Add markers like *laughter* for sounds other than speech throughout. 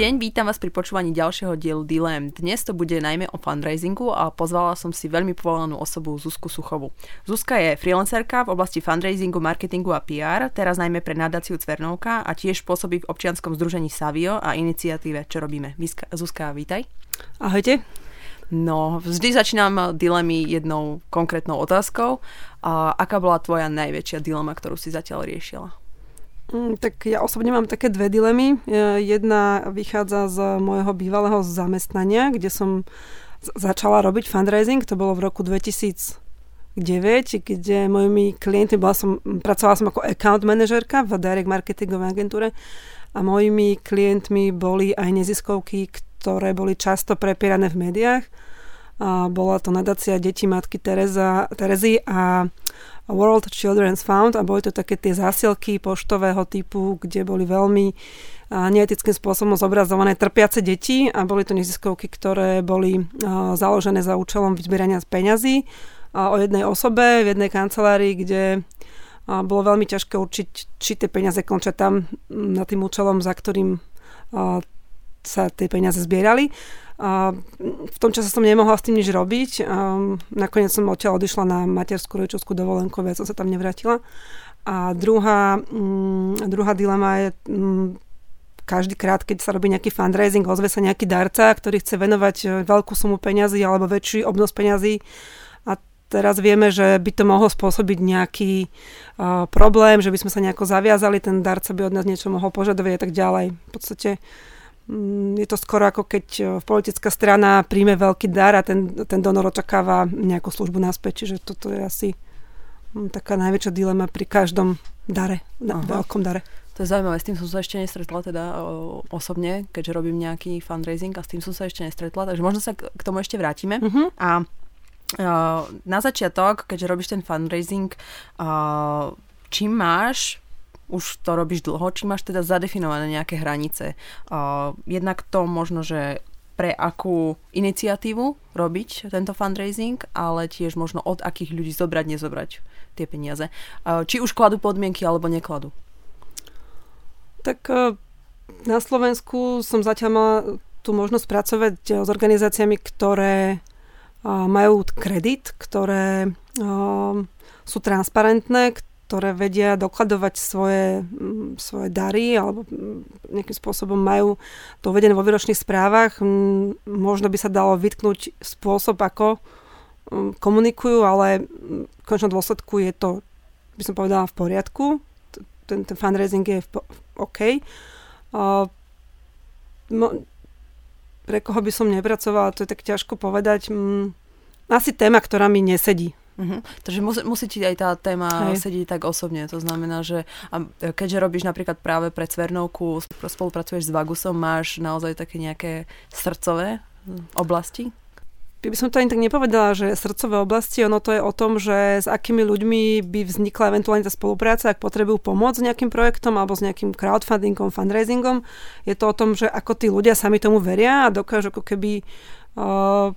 Deň, vítam vás pri počúvaní ďalšieho dielu Dilem. Dnes to bude najmä o fundraisingu a pozvala som si veľmi povolanú osobu Zuzku Suchovu. Zuzka je freelancerka v oblasti fundraisingu, marketingu a PR, teraz najmä pre nadáciu Cvernovka a tiež pôsobí v občianskom združení Savio a iniciatíve Čo robíme. Zuzka, vítaj. Ahojte. No, vždy začínam dilemy jednou konkrétnou otázkou. A aká bola tvoja najväčšia dilema, ktorú si zatiaľ riešila? Mm, tak ja osobne mám také dve dilemy. E, jedna vychádza z môjho bývalého zamestnania, kde som začala robiť fundraising. To bolo v roku 2009, kde mojimi klientmi, bola som, pracovala som ako account manažerka v direct marketingovej agentúre a mojimi klientmi boli aj neziskovky, ktoré boli často prepierané v médiách. A bola to nadácia Deti matky Tereza, Terezy a World Children's Fund a boli to také tie zásielky poštového typu, kde boli veľmi neetickým spôsobom zobrazované trpiace deti a boli to neziskovky, ktoré boli založené za účelom vyzbierania peňazí o jednej osobe v jednej kancelárii, kde bolo veľmi ťažké určiť, či tie peniaze končia tam na tým účelom, za ktorým sa tie peniaze zbierali. V tom čase som nemohla s tým nič robiť. Nakoniec som odtiaľ odišla na materskú rodičovskú dovolenku, viac som sa tam nevrátila. A druhá, mm, druhá dilema je mm, každý krát, keď sa robí nejaký fundraising, ozve sa nejaký darca, ktorý chce venovať e, veľkú sumu peňazí alebo väčší obnos peňazí a teraz vieme, že by to mohlo spôsobiť nejaký uh, problém, že by sme sa nejako zaviazali, ten darca by od nás niečo mohol požadovať a tak ďalej. V podstate Mm, je to skoro ako keď e, politická strana príjme veľký dar a ten, ten donor očakáva nejakú službu naspäť. Čiže toto je asi mm, taká najväčšia dilema pri každom dare, na, veľkom dare. To je zaujímavé, s tým som sa ešte nestretla teda osobne, keďže robím nejaký fundraising a s tým som sa ešte nestretla, takže možno sa k tomu ešte vrátime. Uh-huh. A uh, na začiatok, keďže robíš ten fundraising, uh, čím máš už to robíš dlho, či máš teda zadefinované nejaké hranice. Uh, jednak to možno, že pre akú iniciatívu robiť tento fundraising, ale tiež možno od akých ľudí zobrať, nezobrať tie peniaze. Či už kladú podmienky, alebo nekladú? Tak uh, na Slovensku som zatiaľ mala tú možnosť pracovať s organizáciami, ktoré majú kredit, ktoré sú transparentné, ktoré vedia dokladovať svoje, mm, svoje dary alebo mm, nejakým spôsobom majú to uvedené vo výročných správach. Možno by sa dalo vytknúť spôsob, ako mm, komunikujú, ale v končnom dôsledku je to, by som povedala, v poriadku. Ten, ten fundraising je OK. Uh, pre koho by som nepracovala, to je tak ťažko povedať. Asi téma, ktorá mi nesedí Uh-huh. Takže musí, musí ti aj tá téma Hej. sedieť tak osobne. To znamená, že a keďže robíš napríklad práve pre Cvernovku, spolupracuješ s Vagusom, máš naozaj také nejaké srdcové oblasti? Ja by som to ani tak nepovedala, že srdcové oblasti, ono to je o tom, že s akými ľuďmi by vznikla eventuálne tá spolupráca, ak potrebujú pomoc s nejakým projektom alebo s nejakým crowdfundingom, fundraisingom. Je to o tom, že ako tí ľudia sami tomu veria a dokážu ako keby uh,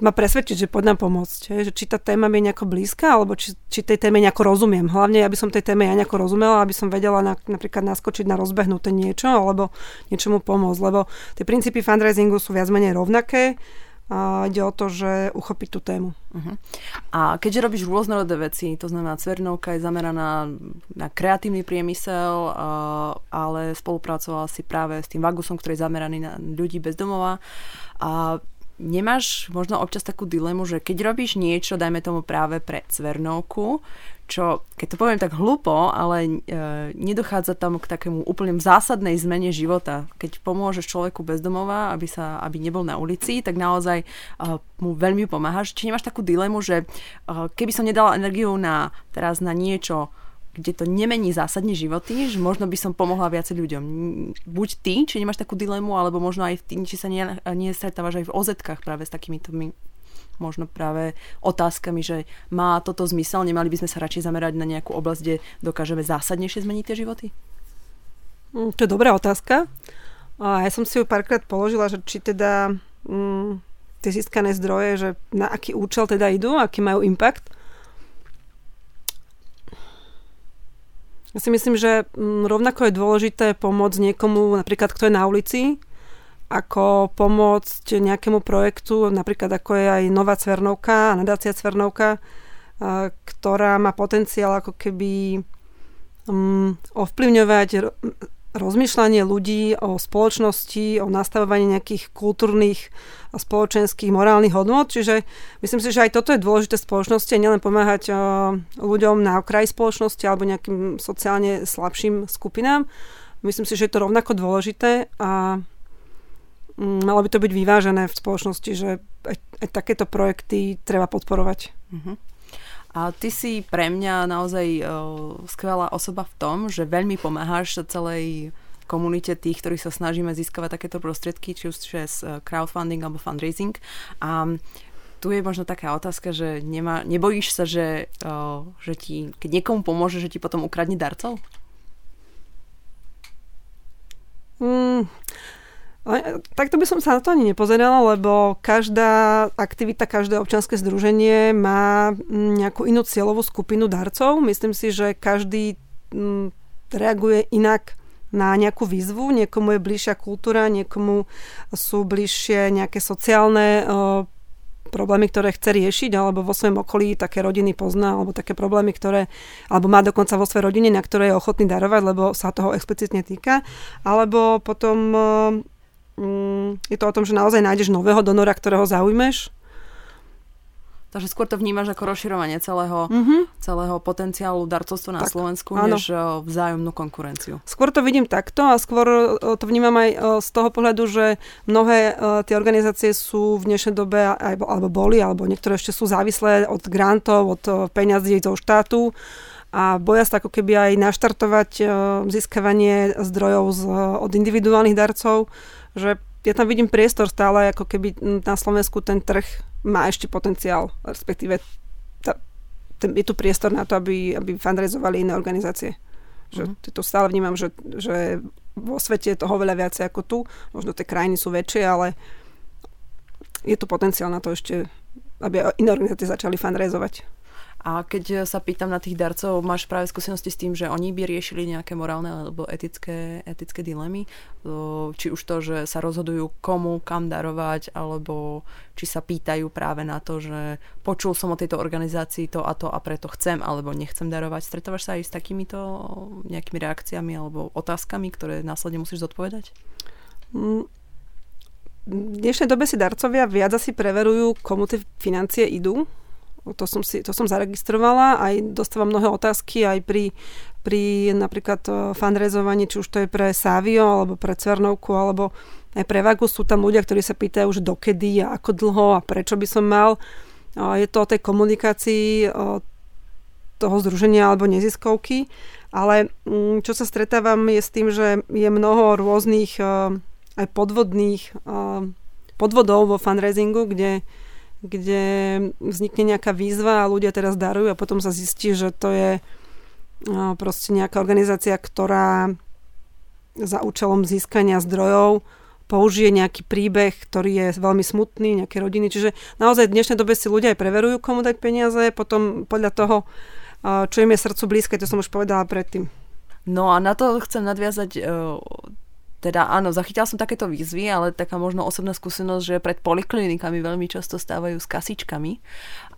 ma presvedčiť, že poď nám pomôcť. Že či tá téma mi je nejako blízka, alebo či, či tej téme nejako rozumiem. Hlavne, aby som tej téme ja nejako rozumela, aby som vedela na, napríklad naskočiť na rozbehnuté niečo, alebo niečomu pomôcť. Lebo tie princípy fundraisingu sú viac menej rovnaké. A ide o to, že uchopiť tú tému. Uh-huh. A keďže robíš rôznorodé veci, to znamená Cvernovka je zameraná na kreatívny priemysel, ale spolupracovala si práve s tým Vagusom, ktorý je zameraný na ľudí bez domova. A nemáš možno občas takú dilemu, že keď robíš niečo, dajme tomu práve pre cvernovku, čo, keď to poviem tak hlúpo, ale e, nedochádza tam k takému úplne zásadnej zmene života. Keď pomôžeš človeku bezdomová, aby, sa, aby nebol na ulici, tak naozaj e, mu veľmi pomáhaš. Či nemáš takú dilemu, že e, keby som nedala energiu na, teraz na niečo, kde to nemení zásadne životy, že možno by som pomohla viacej ľuďom. Buď ty, či nemáš takú dilemu, alebo možno aj ty, či sa nestretávaš aj v ozetkách práve s takýmito možno práve otázkami, že má toto zmysel, nemali by sme sa radšej zamerať na nejakú oblasť, kde dokážeme zásadnejšie zmeniť tie životy? Mm, to je dobrá otázka. A ja som si ju párkrát položila, že či teda mm, tie získané zdroje, že na aký účel teda idú, aký majú impact. Ja si myslím, že mm, rovnako je dôležité pomôcť niekomu, napríklad kto je na ulici, ako pomôcť nejakému projektu, napríklad ako je aj Nová Cvernovka, nadácia Cvernovka, ktorá má potenciál ako keby um, ovplyvňovať rozmýšľanie ľudí o spoločnosti, o nastavovaní nejakých kultúrnych, spoločenských, morálnych hodnot. Čiže myslím si, že aj toto je dôležité v spoločnosti a nielen pomáhať uh, ľuďom na okraji spoločnosti alebo nejakým sociálne slabším skupinám. Myslím si, že je to rovnako dôležité a um, malo by to byť vyvážené v spoločnosti, že aj, aj takéto projekty treba podporovať. Uh-huh. A ty si pre mňa naozaj uh, skvelá osoba v tom, že veľmi pomáhaš celej komunite tých, ktorí sa snažíme získavať takéto prostriedky, či už cez uh, crowdfunding alebo fundraising. A tu je možno taká otázka, že nemá, nebojíš sa, že, uh, že ti, keď niekomu pomôže, že ti potom ukradne darcov? Mm, Takto by som sa na to ani nepozerala, lebo každá aktivita, každé občianske združenie má mm, nejakú inú cieľovú skupinu darcov. Myslím si, že každý mm, reaguje inak na nejakú výzvu. Niekomu je bližšia kultúra, niekomu sú bližšie nejaké sociálne problémy, ktoré chce riešiť, alebo vo svojom okolí také rodiny pozná, alebo také problémy, ktoré, alebo má dokonca vo svojej rodine, na ktoré je ochotný darovať, lebo sa toho explicitne týka. Alebo potom mm, je to o tom, že naozaj nájdeš nového donora, ktorého zaujmeš. Takže skôr to vnímaš ako rozširovanie celého, mm-hmm. celého potenciálu darcovstva na tak, Slovensku, áno. než vzájomnú konkurenciu. Skôr to vidím takto a skôr to vnímam aj z toho pohľadu, že mnohé tie organizácie sú v dnešnej dobe, alebo boli, alebo niektoré ešte sú závislé od grantov, od peňazí zo štátu a boja sa ako keby aj naštartovať získavanie zdrojov z, od individuálnych darcov že ja tam vidím priestor stále, ako keby na Slovensku ten trh má ešte potenciál, respektíve ta, ten, je tu priestor na to, aby, aby fundraizovali iné organizácie. Že mm-hmm. to stále vnímam, že, že vo svete je toho veľa viacej ako tu. Možno tie krajiny sú väčšie, ale je tu potenciál na to ešte, aby iné organizácie začali fundraizovať. A keď sa pýtam na tých darcov, máš práve skúsenosti s tým, že oni by riešili nejaké morálne alebo etické, etické dilemy? Či už to, že sa rozhodujú komu, kam darovať, alebo či sa pýtajú práve na to, že počul som o tejto organizácii to a to a preto chcem alebo nechcem darovať. Stretávaš sa aj s takýmito nejakými reakciami alebo otázkami, ktoré následne musíš zodpovedať? Mm. V dnešnej dobe si darcovia viac asi preverujú, komu tie financie idú, to som, si, to som zaregistrovala, aj dostávam mnohé otázky aj pri, pri napríklad e, fundraizovaní, či už to je pre Savio, alebo pre Cvernovku, alebo aj pre Vagu. Sú tam ľudia, ktorí sa pýtajú už dokedy a ako dlho a prečo by som mal. Je to o tej komunikácii toho združenia alebo neziskovky, ale mm, čo sa stretávam je s tým, že je mnoho rôznych e, aj podvodných e, podvodov vo fundraisingu, kde kde vznikne nejaká výzva a ľudia teraz darujú a potom sa zistí, že to je proste nejaká organizácia, ktorá za účelom získania zdrojov použije nejaký príbeh, ktorý je veľmi smutný, nejaké rodiny. Čiže naozaj v dnešnej dobe si ľudia aj preverujú, komu dať peniaze, potom podľa toho, čo im je srdcu blízke, to som už povedala predtým. No a na to chcem nadviazať teda áno, zachytila som takéto výzvy, ale taká možno osobná skúsenosť, že pred poliklinikami veľmi často stávajú s kasičkami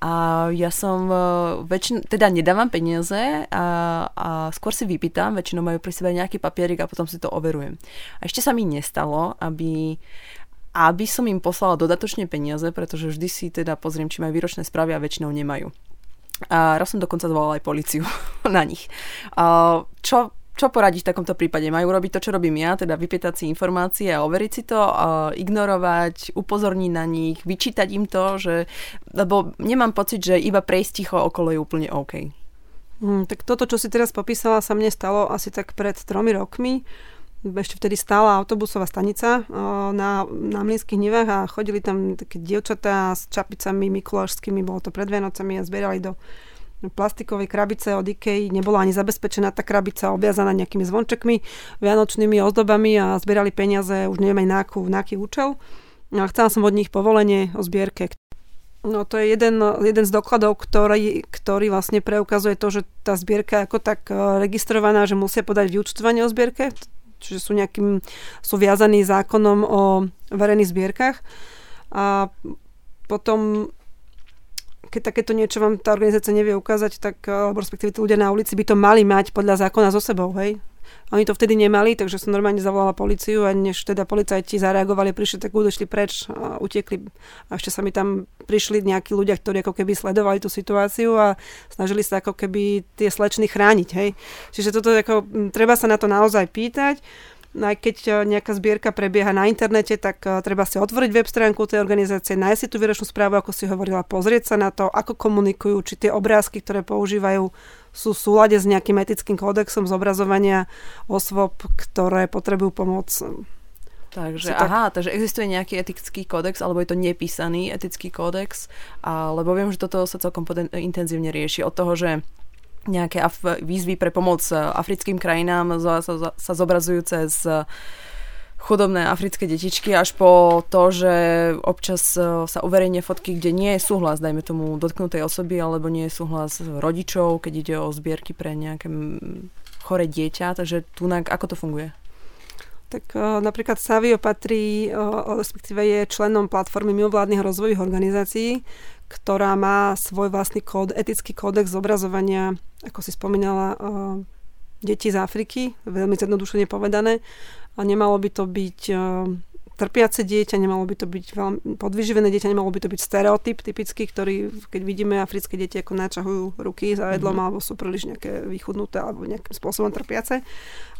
a ja som e, väčšin, teda nedávam peniaze a, a skôr si vypýtam, väčšinou majú pri sebe nejaký papierik a potom si to overujem. A ešte sa mi nestalo, aby aby som im poslala dodatočne peniaze, pretože vždy si teda pozriem, či majú výročné správy a väčšinou nemajú. A raz som dokonca zvolala aj policiu *laughs* na nich. Čo čo poradíš v takomto prípade? Majú robiť to, čo robím ja, teda vypýtať si informácie a overiť si to, a ignorovať, upozorniť na nich, vyčítať im to, že, lebo nemám pocit, že iba prejsť ticho okolo je úplne OK. Hmm, tak toto, čo si teraz popísala, sa mne stalo asi tak pred tromi rokmi. Ešte vtedy stála autobusová stanica na, na Mlínskych nivách a chodili tam také dievčatá s čapicami mikulášskými, bolo to pred Vianocami a zbierali do plastikovej krabice od Ikei nebola ani zabezpečená tá krabica, obviazaná nejakými zvončekmi, vianočnými ozdobami a zbierali peniaze, už neviem aj na, akú, na aký účel. A chcela som od nich povolenie o zbierke. No to je jeden, jeden z dokladov, ktorý, ktorý vlastne preukazuje to, že tá zbierka je ako tak e, registrovaná, že musia podať vyučtovanie o zbierke, čiže sú nejakým, sú viazaní zákonom o verejných zbierkach. A potom keď takéto niečo vám tá organizácia nevie ukázať, tak, alebo respektíve tí ľudia na ulici by to mali mať podľa zákona so sebou, hej? Oni to vtedy nemali, takže som normálne zavolala policiu a než teda policajti zareagovali, prišli, tak udešli preč a utekli. A ešte sa mi tam prišli nejakí ľudia, ktorí ako keby sledovali tú situáciu a snažili sa ako keby tie slečny chrániť. Hej. Čiže toto ako, treba sa na to naozaj pýtať aj keď e, nejaká zbierka prebieha na internete, tak e, treba si otvoriť web stránku tej organizácie, nájsť si tú výročnú správu, ako si hovorila, pozrieť sa na to, ako komunikujú, či tie obrázky, ktoré používajú, sú v súlade s nejakým etickým kódexom zobrazovania osôb, ktoré potrebujú pomoc. Takže, tak... aha, takže existuje nejaký etický kódex, alebo je to nepísaný etický kódex, lebo viem, že toto sa celkom intenzívne rieši od toho, že nejaké af- výzvy pre pomoc e, africkým krajinám sa, sa, sa zobrazujú cez e, chudobné africké detičky až po to, že občas e, sa uverejne fotky, kde nie je súhlas, dajme tomu, dotknutej osoby, alebo nie je súhlas rodičov, keď ide o zbierky pre nejaké chore dieťa. Takže tu ako to funguje? Tak uh, napríklad Savio patrí, uh, respektíve je členom platformy mimovládnych rozvojových organizácií, ktorá má svoj vlastný kód, etický kódex zobrazovania, ako si spomínala, uh, detí z Afriky, veľmi zjednodušene povedané. A nemalo by to byť trpiace dieťa, nemalo by to byť veľmi podvyživené dieťa, nemalo by to byť stereotyp typický, ktorý, keď vidíme africké deti, ako načahujú ruky za jedlom, mm-hmm. alebo sú príliš nejaké vychudnuté, alebo nejakým spôsobom trpiace.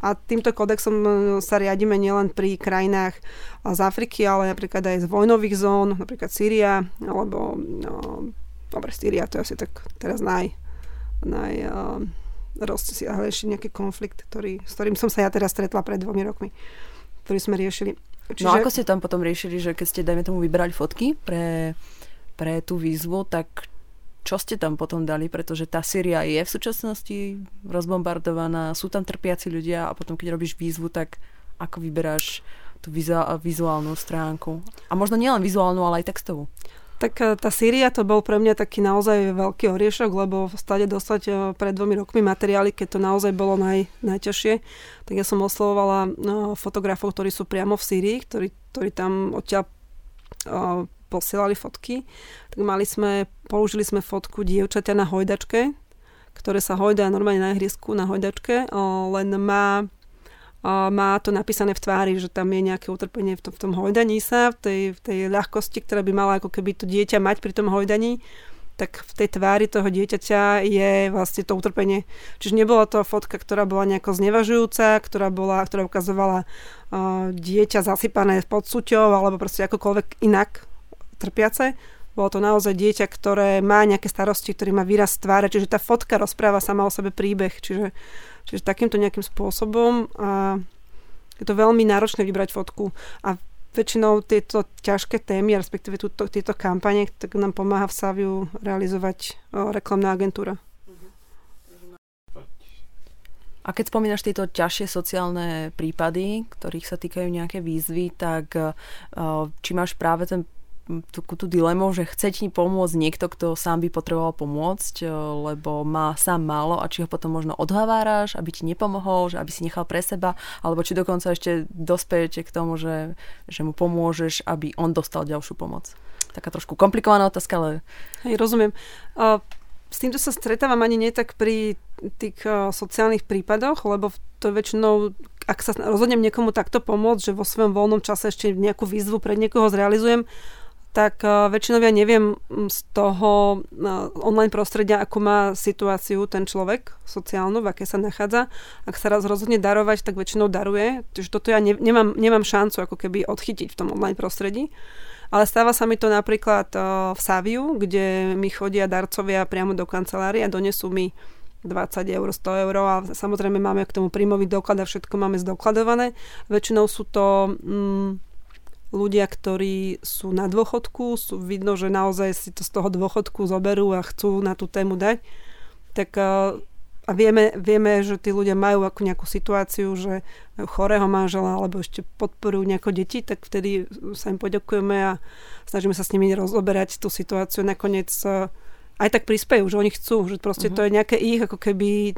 A týmto kodexom e, sa riadíme nielen pri krajinách z Afriky, ale napríklad aj z vojnových zón, napríklad Sýria, alebo no, dobre, Sýria, to je asi tak teraz naj, naj uh, rozsiahlejší nejaký konflikt, ktorý, s ktorým som sa ja teraz stretla pred dvomi rokmi, ktorý sme riešili. Čiže... No ako ste tam potom riešili, že keď ste, dajme tomu, vybrali fotky pre, pre tú výzvu, tak čo ste tam potom dali, pretože tá Syria je v súčasnosti rozbombardovaná, sú tam trpiaci ľudia a potom keď robíš výzvu, tak ako vyberáš tú vizuálnu stránku. A možno nielen vizuálnu, ale aj textovú. Tak e, tá Sýria to bol pre mňa taký naozaj veľký oriešok, lebo stade dostať e, pred dvomi rokmi materiály, keď to naozaj bolo naj, najťažšie, tak ja som oslovovala no, fotografov, ktorí sú priamo v Sýrii, ktorí, ktorí tam odtiaľ posielali fotky. Tak mali sme, použili sme fotku dievčaťa na hojdačke, ktoré sa hojdá normálne na ihrisku na hojdačke, len má má to napísané v tvári, že tam je nejaké utrpenie v tom, v tom hojdaní sa, v tej, v tej ľahkosti, ktorá by mala ako keby to dieťa mať pri tom hojdaní, tak v tej tvári toho dieťaťa je vlastne to utrpenie. Čiže nebola to fotka, ktorá bola nejako znevažujúca, ktorá, bola, ktorá ukazovala uh, dieťa zasypané pod suťou alebo proste akokoľvek inak trpiace. Bolo to naozaj dieťa, ktoré má nejaké starosti, ktorý má výraz tváre, čiže tá fotka rozpráva sama o sebe príbeh, čiže Čiže takýmto nejakým spôsobom a je to veľmi náročné vybrať fotku a väčšinou tieto ťažké témy, respektíve túto, tieto kampane, tak nám pomáha v Saviu realizovať o, reklamná agentúra. A keď spomínaš tieto ťažšie sociálne prípady, ktorých sa týkajú nejaké výzvy, tak či máš práve ten takú tú dilemu, že chce ti pomôcť niekto, kto sám by potreboval pomôcť, e, lebo má sám málo a či ho potom možno odhaváraš, aby ti nepomohol, že aby si nechal pre seba, alebo či dokonca ešte dospejete k tomu, že, že mu pomôžeš, aby on dostal ďalšiu pomoc. Taká trošku komplikovaná otázka, ale... Hej, rozumiem. Uh, s týmto sa stretávam ani nie tak pri tých uh, sociálnych prípadoch, lebo to väčšinou, ak sa rozhodnem niekomu takto pomôcť, že vo svojom voľnom čase ešte nejakú výzvu pre niekoho zrealizujem, tak uh, väčšinou ja neviem z toho uh, online prostredia, ako má situáciu ten človek sociálnu, v aké sa nachádza. Ak sa raz rozhodne darovať, tak väčšinou daruje. Čiže toto ja ne, nemám, nemám šancu ako keby odchytiť v tom online prostredí. Ale stáva sa mi to napríklad uh, v Saviu, kde mi chodia darcovia priamo do kancelárie a donesú mi 20 eur, 100 eur a samozrejme máme k tomu príjmový doklad a všetko máme zdokladované. Väčšinou sú to... Mm, ľudia, ktorí sú na dôchodku, sú, vidno, že naozaj si to z toho dôchodku zoberú a chcú na tú tému dať, tak a vieme, vieme, že tí ľudia majú ako nejakú situáciu, že majú chorého manžela alebo ešte podporujú nejako deti, tak vtedy sa im poďakujeme a snažíme sa s nimi rozoberať tú situáciu. Nakoniec aj tak prispejú, že oni chcú, že proste uh-huh. to je nejaké ich ako keby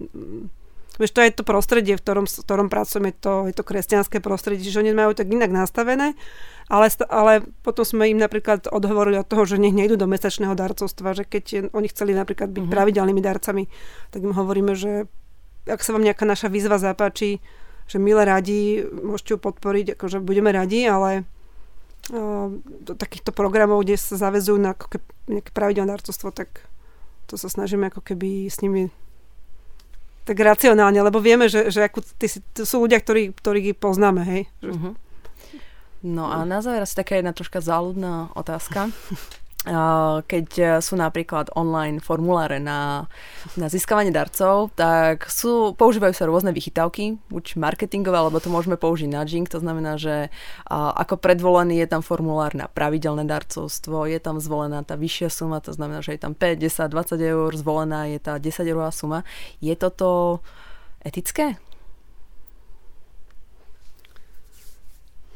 Vieš, to je to prostredie, v ktorom, v ktorom pracujeme, to, je to kresťanské prostredie, že oni majú tak inak nastavené, ale, ale potom sme im napríklad odhovorili od toho, že nech nejdu do mesačného darcovstva, že keď oni chceli napríklad byť uh-huh. pravidelnými darcami, tak im hovoríme, že ak sa vám nejaká naša výzva zapáči, že milé radi, môžete ju podporiť, akože budeme radi, ale do takýchto programov, kde sa zavezujú na nejaké pravidelné darcovstvo, tak to sa snažíme ako keby s nimi tak racionálne, lebo vieme, že, že ako, ty, to sú ľudia, ktorí, ktorých poznáme, hej. Že... Uh-huh. No a na záver asi taká jedna troška záľudná otázka. *laughs* keď sú napríklad online formuláre na, na získavanie darcov, tak sú, používajú sa rôzne vychytávky, buď marketingové, alebo to môžeme použiť na jing, to znamená, že ako predvolený je tam formulár na pravidelné darcovstvo, je tam zvolená tá vyššia suma, to znamená, že je tam 5, 10, 20 eur, zvolená je tá 10 eurová suma. Je toto etické?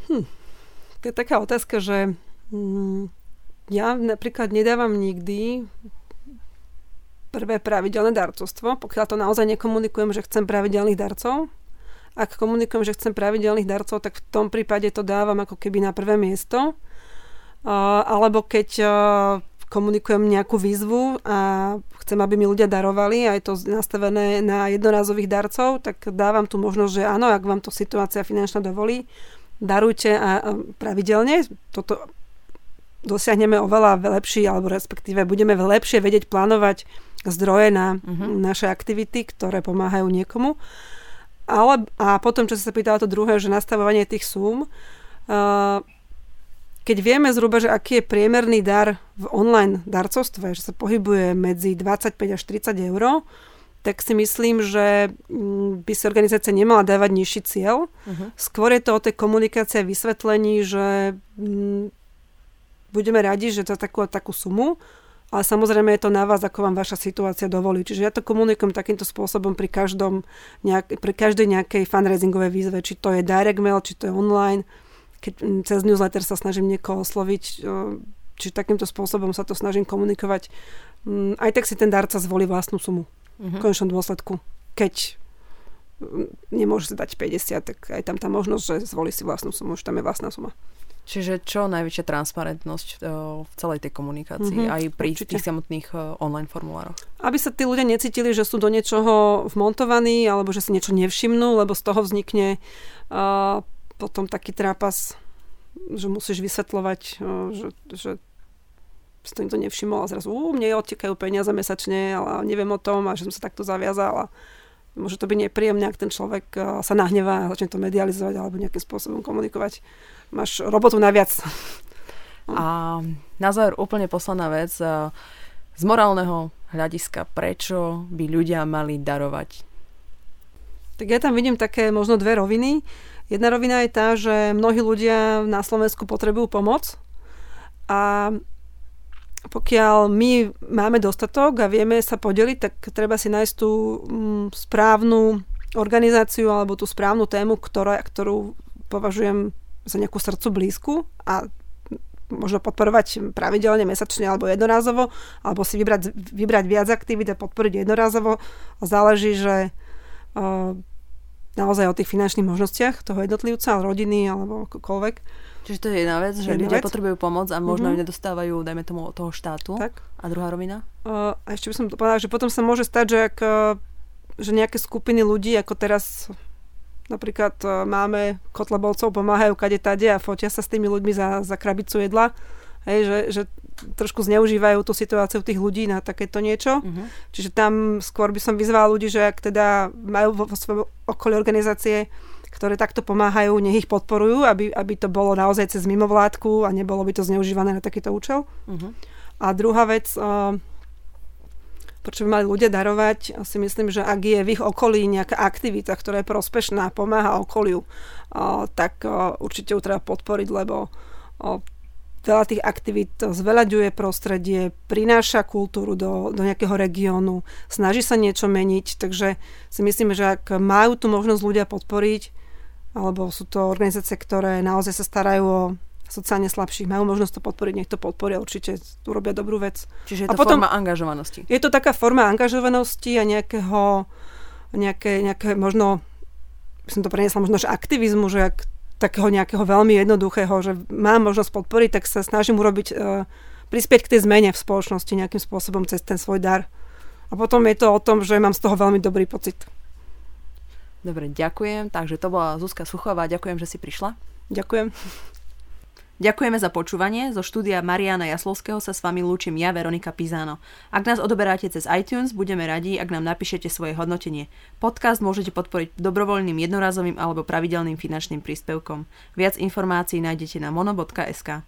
Hm. To je taká otázka, že hm, ja napríklad nedávam nikdy prvé pravidelné darcovstvo, pokiaľ to naozaj nekomunikujem, že chcem pravidelných darcov. Ak komunikujem, že chcem pravidelných darcov, tak v tom prípade to dávam ako keby na prvé miesto. alebo keď komunikujem nejakú výzvu a chcem, aby mi ľudia darovali a je to nastavené na jednorazových darcov, tak dávam tu možnosť, že áno, ak vám to situácia finančná dovolí, darujte a pravidelne. Toto dosiahneme oveľa lepší, alebo respektíve budeme lepšie vedieť plánovať zdroje na uh-huh. naše aktivity, ktoré pomáhajú niekomu. Ale, a potom, čo si sa pýtala to druhé, že nastavovanie tých súm, uh, keď vieme zhruba, že aký je priemerný dar v online darcovstve, že sa pohybuje medzi 25 až 30 eur, tak si myslím, že mm, by si organizácia nemala dávať nižší cieľ. Uh-huh. Skôr je to o tej komunikácii a vysvetlení, že mm, budeme radi, že za takú takú sumu, ale samozrejme je to na vás, ako vám vaša situácia dovolí. Čiže ja to komunikujem takýmto spôsobom pri, každom, nejak, pri každej nejakej fundraisingovej výzve, či to je direct mail, či to je online, keď mm, cez newsletter sa snažím niekoho osloviť, či takýmto spôsobom sa to snažím komunikovať. Aj tak si ten darca zvolí vlastnú sumu uh-huh. v konečnom dôsledku. Keď nemôže sa dať 50, tak aj tam tá možnosť, že zvolí si vlastnú sumu, už tam je vlastná suma. Čiže čo najväčšia transparentnosť v, eh, v celej tej komunikácii, mm-hmm, aj pri určite. tých samotných uh, online formulároch? Aby sa tí ľudia necítili, že sú do niečoho vmontovaní, alebo že si niečo nevšimnú, lebo z toho vznikne uh, potom taký trápas, že musíš vysvetľovať, uh, že, že si to nevšimol a zrazu, uh, mne odtekajú peniaze mesačne, ale neviem o tom a že som sa takto zaviazal a môže to byť nepríjemné, ak ten človek uh, sa nahnevá a začne to medializovať alebo nejakým spôsobom komunikovať máš robotu naviac. *laughs* A na záver úplne posledná vec. Eh, z morálneho hľadiska, prečo by ľudia mali darovať? Tak ja tam vidím také možno dve roviny. Jedna rovina je tá, že mnohí ľudia na Slovensku potrebujú pomoc a pokiaľ my máme dostatok a vieme sa podeliť, tak treba si nájsť tú mm, správnu organizáciu alebo tú správnu tému, ktorá, ktorú považujem za nejakú srdcu blízku a možno podporovať pravidelne, mesačne alebo jednorázovo, alebo si vybrať, vybrať viac aktivít a podporiť jednorázovo. Záleží, že uh, naozaj o tých finančných možnostiach toho jednotlivca, rodiny alebo akokoľvek. Čiže to je jedna vec, že jedna ľudia vec. potrebujú pomoc a možno mm-hmm. nedostávajú, dajme tomu, od toho štátu. Tak. A druhá rovina? Uh, a ešte by som povedala, že potom sa môže stať, že, ak, že nejaké skupiny ľudí, ako teraz Napríklad máme kotlebovcov, pomáhajú kade tade a fotia sa s tými ľuďmi za, za krabicu jedla. Hej, že, že trošku zneužívajú tú situáciu tých ľudí na takéto niečo. Uh-huh. Čiže tam skôr by som vyzvala ľudí, že ak teda majú vo, vo svojom okolí organizácie, ktoré takto pomáhajú, nech ich podporujú, aby, aby to bolo naozaj cez mimovládku a nebolo by to zneužívané na takýto účel. Uh-huh. A druhá vec, prečo by mali ľudia darovať. Si myslím, že ak je v ich okolí nejaká aktivita, ktorá je prospešná, pomáha okoliu, tak určite ju treba podporiť, lebo veľa tých aktivít zveľaďuje prostredie, prináša kultúru do, do nejakého regiónu, snaží sa niečo meniť, takže si myslím, že ak majú tú možnosť ľudia podporiť, alebo sú to organizácie, ktoré naozaj sa starajú o sociálne slabších majú možnosť to podporiť, nech to podporia, určite urobia dobrú vec. Čiže je to a potom, forma angažovanosti. Je to taká forma angažovanosti a nejakého nejaké, nejaké možno, by som to preniesla možno, že aktivizmu, že ak takého nejakého veľmi jednoduchého, že mám možnosť podporiť, tak sa snažím urobiť, uh, prispieť k tej zmene v spoločnosti nejakým spôsobom cez ten svoj dar. A potom je to o tom, že mám z toho veľmi dobrý pocit. Dobre, ďakujem. Takže to bola Zuzka Suchová. Ďakujem, že si prišla. Ďakujem. Ďakujeme za počúvanie. Zo štúdia Mariana Jaslovského sa s vami lúčim ja, Veronika Pizano. Ak nás odoberáte cez iTunes, budeme radi, ak nám napíšete svoje hodnotenie. Podcast môžete podporiť dobrovoľným jednorazovým alebo pravidelným finančným príspevkom. Viac informácií nájdete na mono.sk.